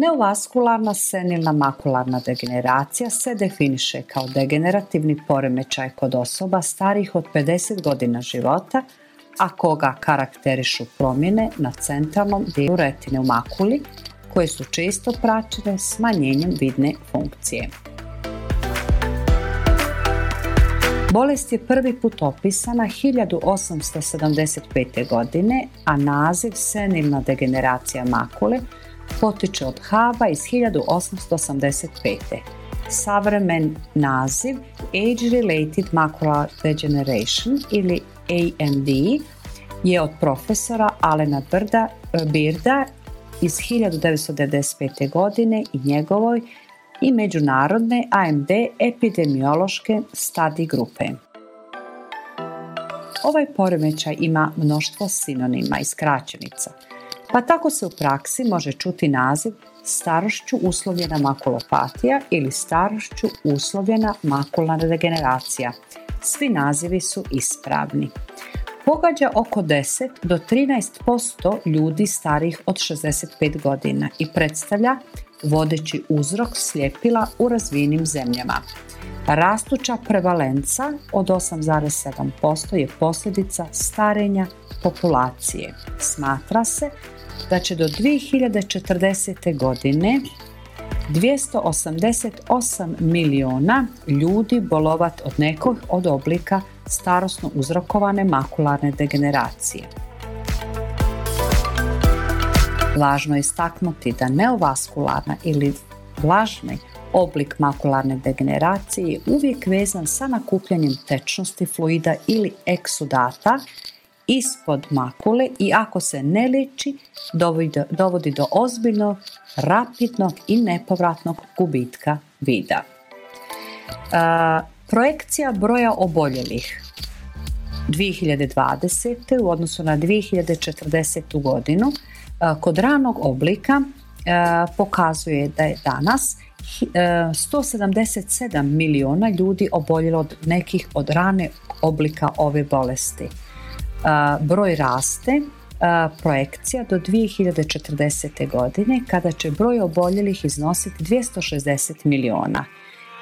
Neovaskularna senilna makularna degeneracija se definiše kao degenerativni poremećaj kod osoba starih od 50 godina života, a koga karakterišu promjene na centralnom dijelu retine u makuli, koje su često praćene smanjenjem vidne funkcije. Bolest je prvi put opisana 1875. godine, a naziv senilna degeneracija makule potiče od Haba iz 1885. Savremen naziv Age-Related Macular Degeneration ili AMD je od profesora Alena Brda, Birda iz 1995. godine i njegovoj i međunarodne AMD epidemiološke stadi grupe. Ovaj poremećaj ima mnoštvo sinonima i skraćenica, pa tako se u praksi može čuti naziv starošću uslovljena makulopatija ili starošću uslovljena makularna degeneracija. Svi nazivi su ispravni. Pogađa oko 10 do 13% ljudi starih od 65 godina i predstavlja vodeći uzrok sljepila u razvijenim zemljama. Rastuća prevalenca od 8,7% je posljedica starenja populacije. Smatra se da će do 2040. godine 288 miliona ljudi bolovat od nekog od oblika starosno uzrokovane makularne degeneracije. Važno je istaknuti da neovaskularna ili vlažni oblik makularne degeneracije je uvijek vezan sa nakupljanjem tečnosti fluida ili eksudata ispod makule i ako se ne liči dovodi do ozbiljnog, rapidnog i nepovratnog gubitka vida. projekcija broja oboljelih 2020. u odnosu na 2040. godinu kod ranog oblika pokazuje da je danas 177 milijuna ljudi oboljelo od nekih od rane oblika ove bolesti broj raste projekcija do 2040. godine kada će broj oboljelih iznositi 260 milijuna.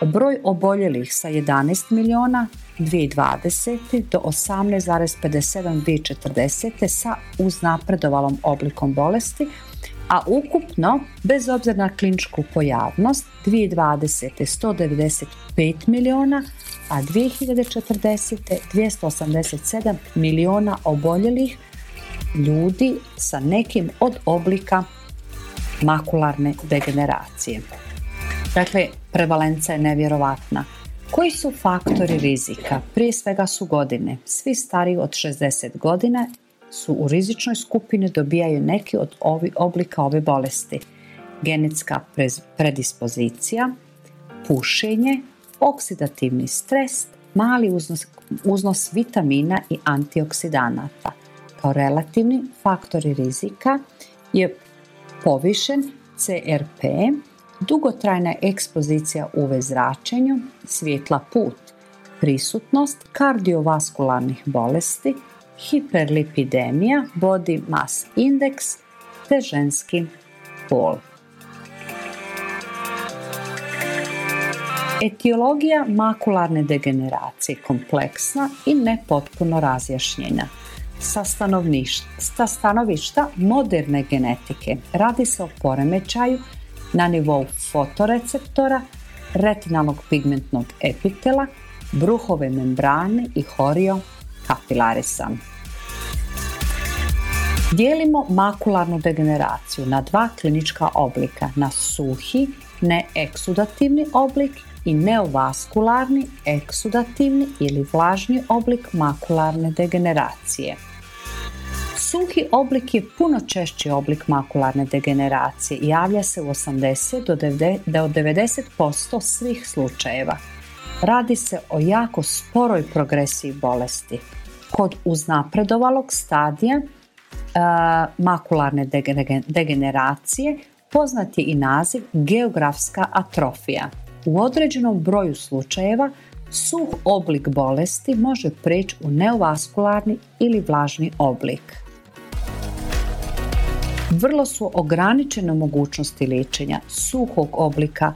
Broj oboljelih sa 11 milijuna 2020. do 18,57 2040. sa uznapredovalom oblikom bolesti, a ukupno, bez obzira na kliničku pojavnost, 2020. 195 milijuna, a 2040. 287 milijuna oboljelih ljudi sa nekim od oblika makularne degeneracije. Dakle, prevalenca je nevjerovatna. Koji su faktori rizika? Prije svega su godine. Svi stariji od 60 godina su u rizičnoj skupini dobijaju neki od ovi oblika ove bolesti. Genetska predispozicija, pušenje, oksidativni stres, mali uznos, uznos vitamina i antioksidanata. Kao relativni faktori rizika je povišen CRP, dugotrajna ekspozicija UV zračenju, svjetla put, prisutnost kardiovaskularnih bolesti, hiperlipidemija, body mass index te ženski pol. Etiologija makularne degeneracije kompleksna i nepotpuno razjašnjena. Sa, sa stanovišta moderne genetike radi se o poremećaju na nivou fotoreceptora, retinalnog pigmentnog epitela, bruhove membrane i horio kapilarisa. Dijelimo makularnu degeneraciju na dva klinička oblika, na suhi, neeksudativni oblik i neovaskularni, eksudativni ili vlažni oblik makularne degeneracije. Suhi oblik je puno češći oblik makularne degeneracije i javlja se u 80 do 90% svih slučajeva. Radi se o jako sporoj progresiji bolesti. Kod uznapredovalog stadija makularne degeneracije poznat je i naziv geografska atrofija. U određenom broju slučajeva suh oblik bolesti može preći u neovaskularni ili vlažni oblik. Vrlo su ograničene mogućnosti liječenja suhog oblika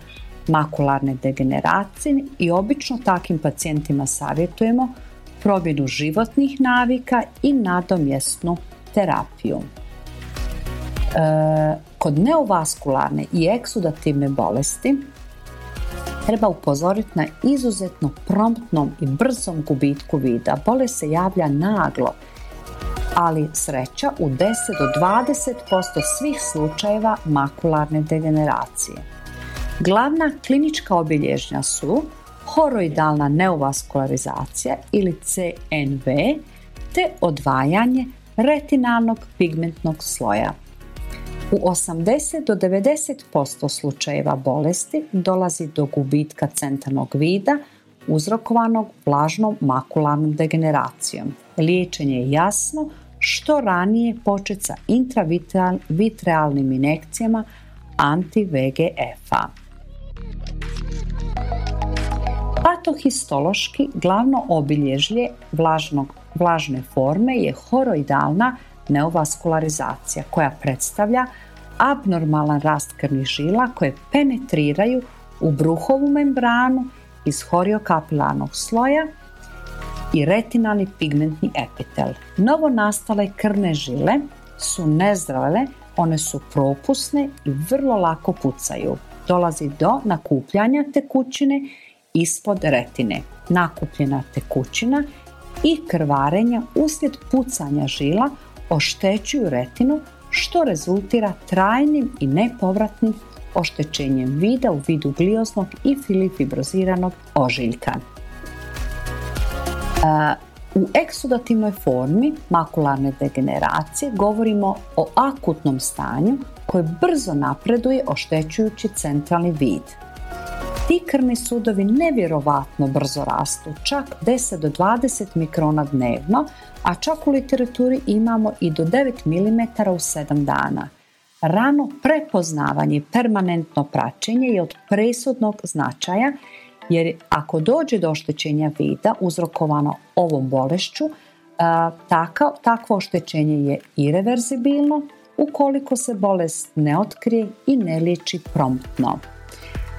makularne degeneracije i obično takvim pacijentima savjetujemo promjenu životnih navika i nadomjesnu terapiju. E, kod neovaskularne i eksudativne bolesti treba upozoriti na izuzetno promptnom i brzom gubitku vida. Bolest se javlja naglo, ali sreća u 10 do 20% svih slučajeva makularne degeneracije. Glavna klinička obilježnja su horoidalna neovaskularizacija ili CNV te odvajanje retinalnog pigmentnog sloja. U 80 do 90% slučajeva bolesti dolazi do gubitka centralnog vida uzrokovanog vlažnom makularnom degeneracijom. Liječenje je jasno što ranije početi sa intravitrealnim inekcijama anti-VGF-a. Patohistološki glavno obilježje vlažnog, vlažne forme je horoidalna neovaskularizacija koja predstavlja abnormalan rast krvnih žila koje penetriraju u bruhovu membranu iz horiokapilarnog sloja i retinalni pigmentni epitel. Novo nastale krvne žile su nezdrave, one su propusne i vrlo lako pucaju. Dolazi do nakupljanja tekućine ispod retine. Nakupljena tekućina i krvarenja uslijed pucanja žila oštećuju retinu što rezultira trajnim i nepovratnim oštećenjem vida u vidu glioznog i filifibroziranog ožiljka. U eksudativnoj formi makularne degeneracije govorimo o akutnom stanju koje brzo napreduje oštećujući centralni vid. Ti krvni sudovi nevjerovatno brzo rastu, čak 10 do 20 mikrona dnevno, a čak u literaturi imamo i do 9 mm u 7 dana. Rano prepoznavanje permanentno praćenje je od presudnog značaja jer ako dođe do oštećenja vida uzrokovano ovom bolešću, takvo oštećenje je irreverzibilno ukoliko se bolest ne otkrije i ne liječi promptno.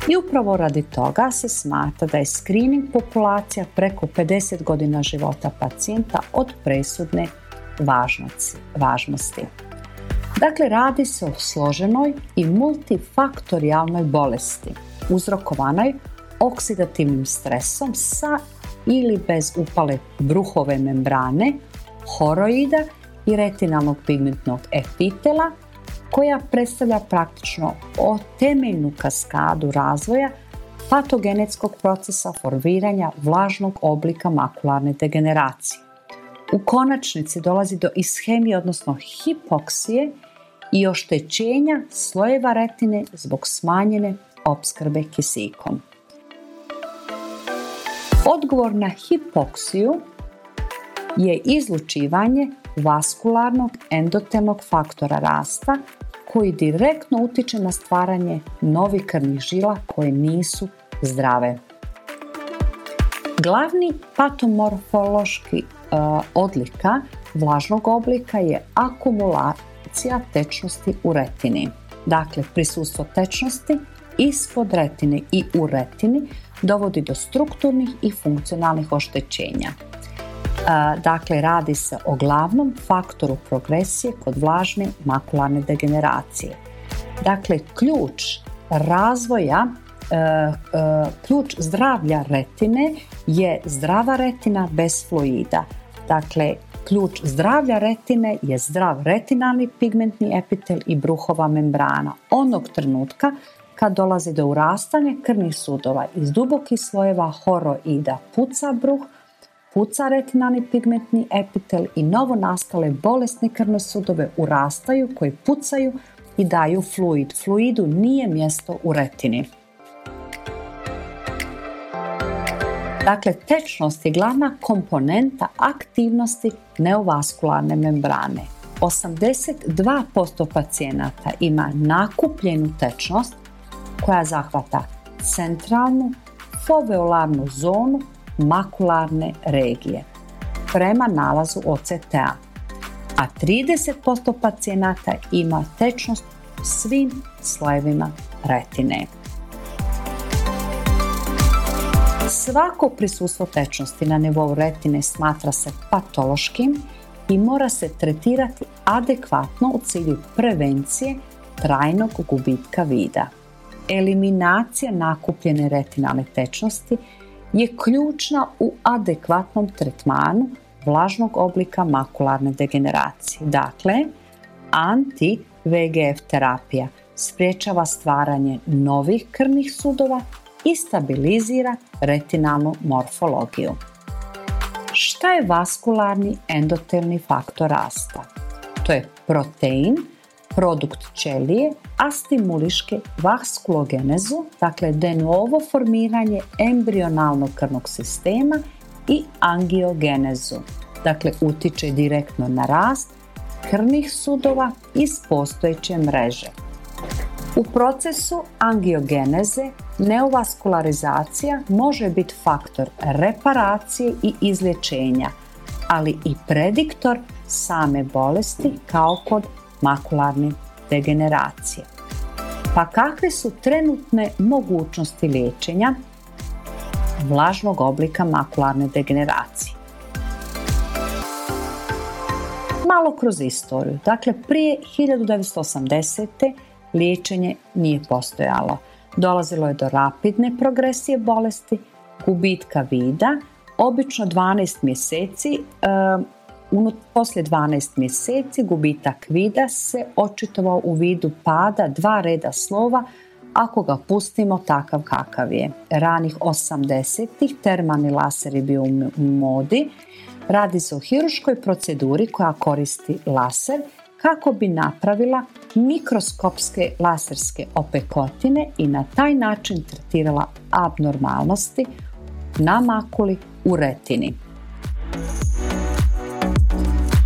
I upravo radi toga se smatra da je screening populacija preko 50 godina života pacijenta od presudne važnosti. Dakle, radi se o složenoj i multifaktorijalnoj bolesti uzrokovanoj oksidativnim stresom sa ili bez upale bruhove membrane, horoida i retinalnog pigmentnog epitela koja predstavlja praktično o temeljnu kaskadu razvoja patogenetskog procesa formiranja vlažnog oblika makularne degeneracije. U konačnici dolazi do ishemije, odnosno hipoksije i oštećenja slojeva retine zbog smanjene opskrbe kisikom. Odgovor na hipoksiju je izlučivanje vaskularnog endotelnog faktora rasta koji direktno utiče na stvaranje novih krvnih žila koje nisu zdrave. Glavni patomorfološki e, odlika vlažnog oblika je akumulacija tečnosti u retini. Dakle, prisustvo tečnosti ispod retine i u retini dovodi do strukturnih i funkcionalnih oštećenja. Dakle, radi se o glavnom faktoru progresije kod vlažne makularne degeneracije. Dakle, ključ razvoja e, e, ključ zdravlja retine je zdrava retina bez fluida. Dakle, ključ zdravlja retine je zdrav retinalni pigmentni epitel i bruhova membrana. Onog trenutka kad dolazi do urastanja krvnih sudova iz dubokih slojeva horoida puca bruh, puca retinalni pigmentni epitel i novo nastale bolesne krvne sudove urastaju koji pucaju i daju fluid. Fluidu nije mjesto u retini. Dakle, tečnost je glavna komponenta aktivnosti neovaskularne membrane. 82% pacijenata ima nakupljenu tečnost koja zahvata centralnu foveolarnu zonu makularne regije prema nalazu OCTA, a 30% pacijenata ima tečnost svim slojevima retine. Svako prisustvo tečnosti na nivou retine smatra se patološkim i mora se tretirati adekvatno u cilju prevencije trajnog gubitka vida. Eliminacija nakupljene retinalne tečnosti je ključna u adekvatnom tretmanu vlažnog oblika makularne degeneracije. Dakle, anti-VGF terapija spriječava stvaranje novih krvnih sudova i stabilizira retinalnu morfologiju. Šta je vaskularni endotelni faktor rasta? To je protein, produkt ćelije, a stimuliške vaskulogenezu, dakle de novo formiranje embrionalnog krvnog sistema i angiogenezu, dakle utiče direktno na rast krvnih sudova iz postojeće mreže. U procesu angiogeneze neovaskularizacija može biti faktor reparacije i izlječenja, ali i prediktor same bolesti kao kod makularne degeneracije. Pa kakve su trenutne mogućnosti liječenja vlažnog oblika makularne degeneracije? Malo kroz istoriju. Dakle, prije 1980 liječenje nije postojalo. Dolazilo je do rapidne progresije bolesti, gubitka vida, obično 12 mjeseci, uh, poslije 12 mjeseci gubitak vida se očitovao u vidu pada dva reda slova ako ga pustimo takav kakav je. Ranih 80-ih termani laser je bio u modi. Radi se o hiruškoj proceduri koja koristi laser kako bi napravila mikroskopske laserske opekotine i na taj način tretirala abnormalnosti na makuli u retini.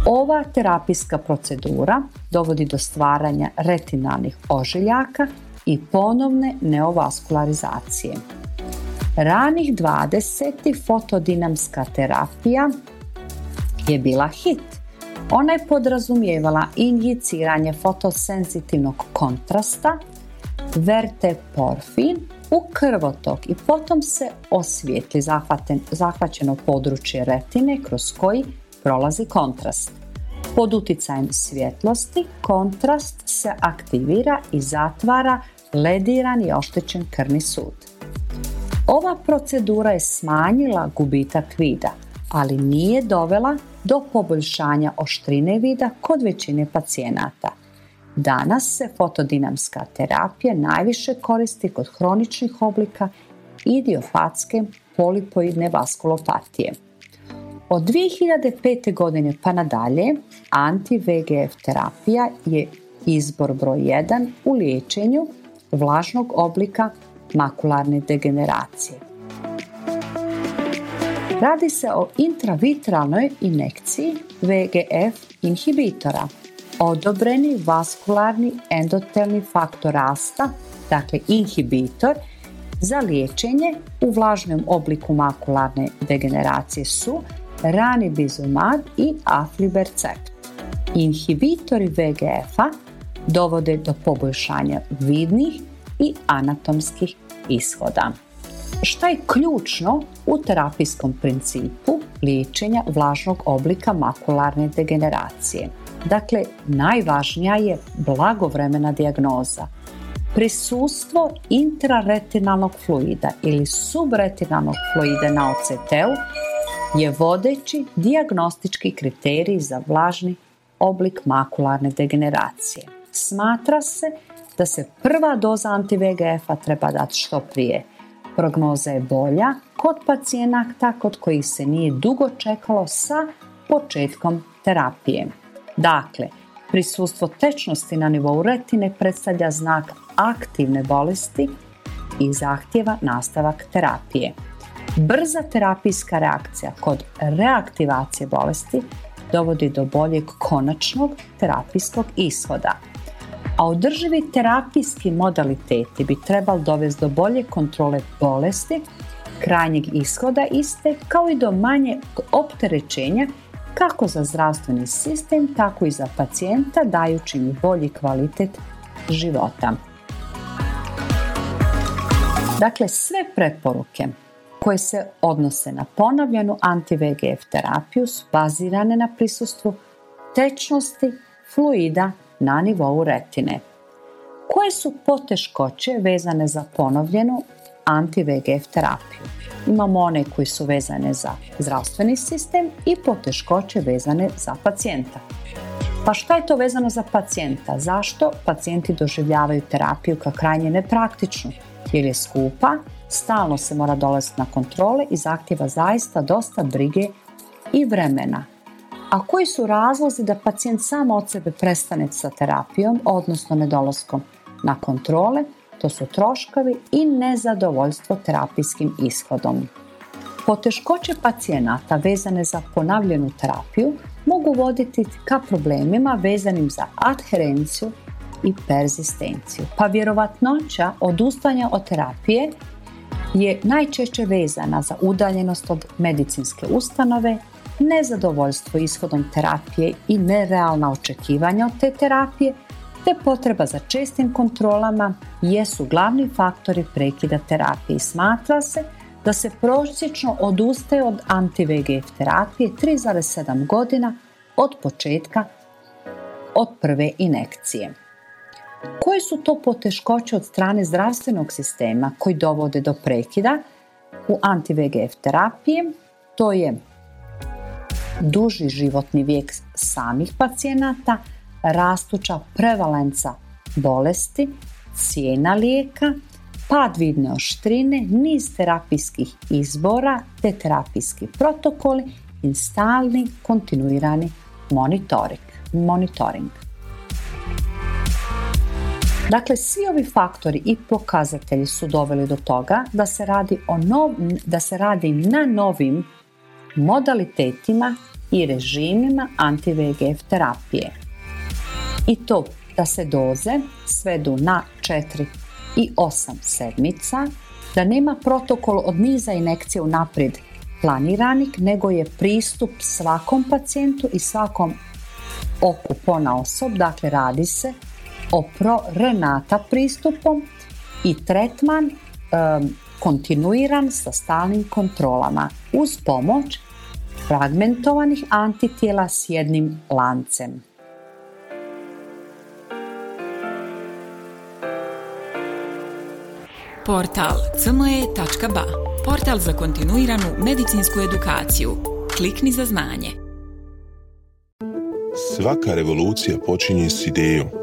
Ova terapijska procedura dovodi do stvaranja retinalnih ožiljaka i ponovne neovaskularizacije. Ranih 20. fotodinamska terapija je bila hit ona je podrazumijevala injiciranje fotosenzitivnog kontrasta, verteporfin u krvotok i potom se osvijetli zahvaćeno područje retine kroz koji prolazi kontrast. Pod utjecajem svjetlosti kontrast se aktivira i zatvara lediran i oštećen krvni sud. Ova procedura je smanjila gubitak vida, ali nije dovela do poboljšanja oštrine vida kod većine pacijenata. Danas se fotodinamska terapija najviše koristi kod hroničnih oblika idiofatske polipoidne vaskulopatije. Od 2005. godine pa nadalje anti-VGF terapija je izbor broj 1 u liječenju vlažnog oblika makularne degeneracije. Radi se o intravitralnoj injekciji VGF inhibitora. Odobreni vaskularni endotelni faktor rasta, dakle inhibitor, za liječenje u vlažnom obliku makularne degeneracije su ranibizumab i aflibercept. Inhibitori VGF-a dovode do poboljšanja vidnih i anatomskih ishoda. Šta je ključno u terapijskom principu liječenja vlažnog oblika makularne degeneracije? Dakle, najvažnija je blagovremena dijagnoza. Prisustvo intraretinalnog fluida ili subretinalnog fluida na OCT-u je vodeći dijagnostički kriterij za vlažni oblik makularne degeneracije. Smatra se da se prva doza anti-VGF-a treba dati što prije, Prognoza je bolja kod pacijenata kod kojih se nije dugo čekalo sa početkom terapije. Dakle, prisustvo tečnosti na nivou retine predstavlja znak aktivne bolesti i zahtjeva nastavak terapije. Brza terapijska reakcija kod reaktivacije bolesti dovodi do boljeg konačnog terapijskog ishoda. A održivi terapijski modaliteti bi trebali dovesti do bolje kontrole bolesti, krajnjeg ishoda iste, kao i do manje opterećenja kako za zdravstveni sistem, tako i za pacijenta, dajući mi bolji kvalitet života. Dakle, sve preporuke koje se odnose na ponovljenu anti-VGF terapiju su bazirane na prisustvu tečnosti fluida na nivou retine. Koje su poteškoće vezane za ponovljenu anti-VGF terapiju? Imamo one koji su vezane za zdravstveni sistem i poteškoće vezane za pacijenta. Pa šta je to vezano za pacijenta? Zašto pacijenti doživljavaju terapiju kao krajnje nepraktičnu? Jer je skupa, stalno se mora dolaziti na kontrole i zahtjeva zaista dosta brige i vremena. A koji su razlozi da pacijent sam od sebe prestane sa terapijom, odnosno nedolaskom na kontrole? To su troškovi i nezadovoljstvo terapijskim ishodom. Poteškoće pacijenata vezane za ponavljenu terapiju mogu voditi ka problemima vezanim za adherenciju i perzistenciju. Pa vjerovatnoća odustanja od terapije je najčešće vezana za udaljenost od medicinske ustanove, nezadovoljstvo ishodom terapije i nerealna očekivanja od te terapije, te potreba za čestim kontrolama jesu glavni faktori prekida terapije smatra se da se prosječno odustaje od anti-VGF terapije 3,7 godina od početka od prve inekcije. Koje su to poteškoće od strane zdravstvenog sistema koji dovode do prekida u anti-VGF terapije? To je duži životni vijek samih pacijenata, rastuća prevalenca bolesti, cijena lijeka, pad vidne oštrine, niz terapijskih izbora te terapijski protokoli i stalni kontinuirani monitoring. monitoring. Dakle, svi ovi faktori i pokazatelji su doveli do toga da se radi, o nov, da se radi na novim modalitetima i režimima anti-VGF terapije. I to da se doze svedu na 4 i 8 sedmica, da nema protokol od niza inekcije u naprijed planiranih, nego je pristup svakom pacijentu i svakom oku pona osob, dakle radi se o pro-renata pristupom i tretman kontinuiran sa stalnim kontrolama uz pomoć fragmentovanih antitijela s jednim lancem. Portal cme.ba Portal za kontinuiranu medicinsku edukaciju. Klikni za znanje. Svaka revolucija počinje s idejom.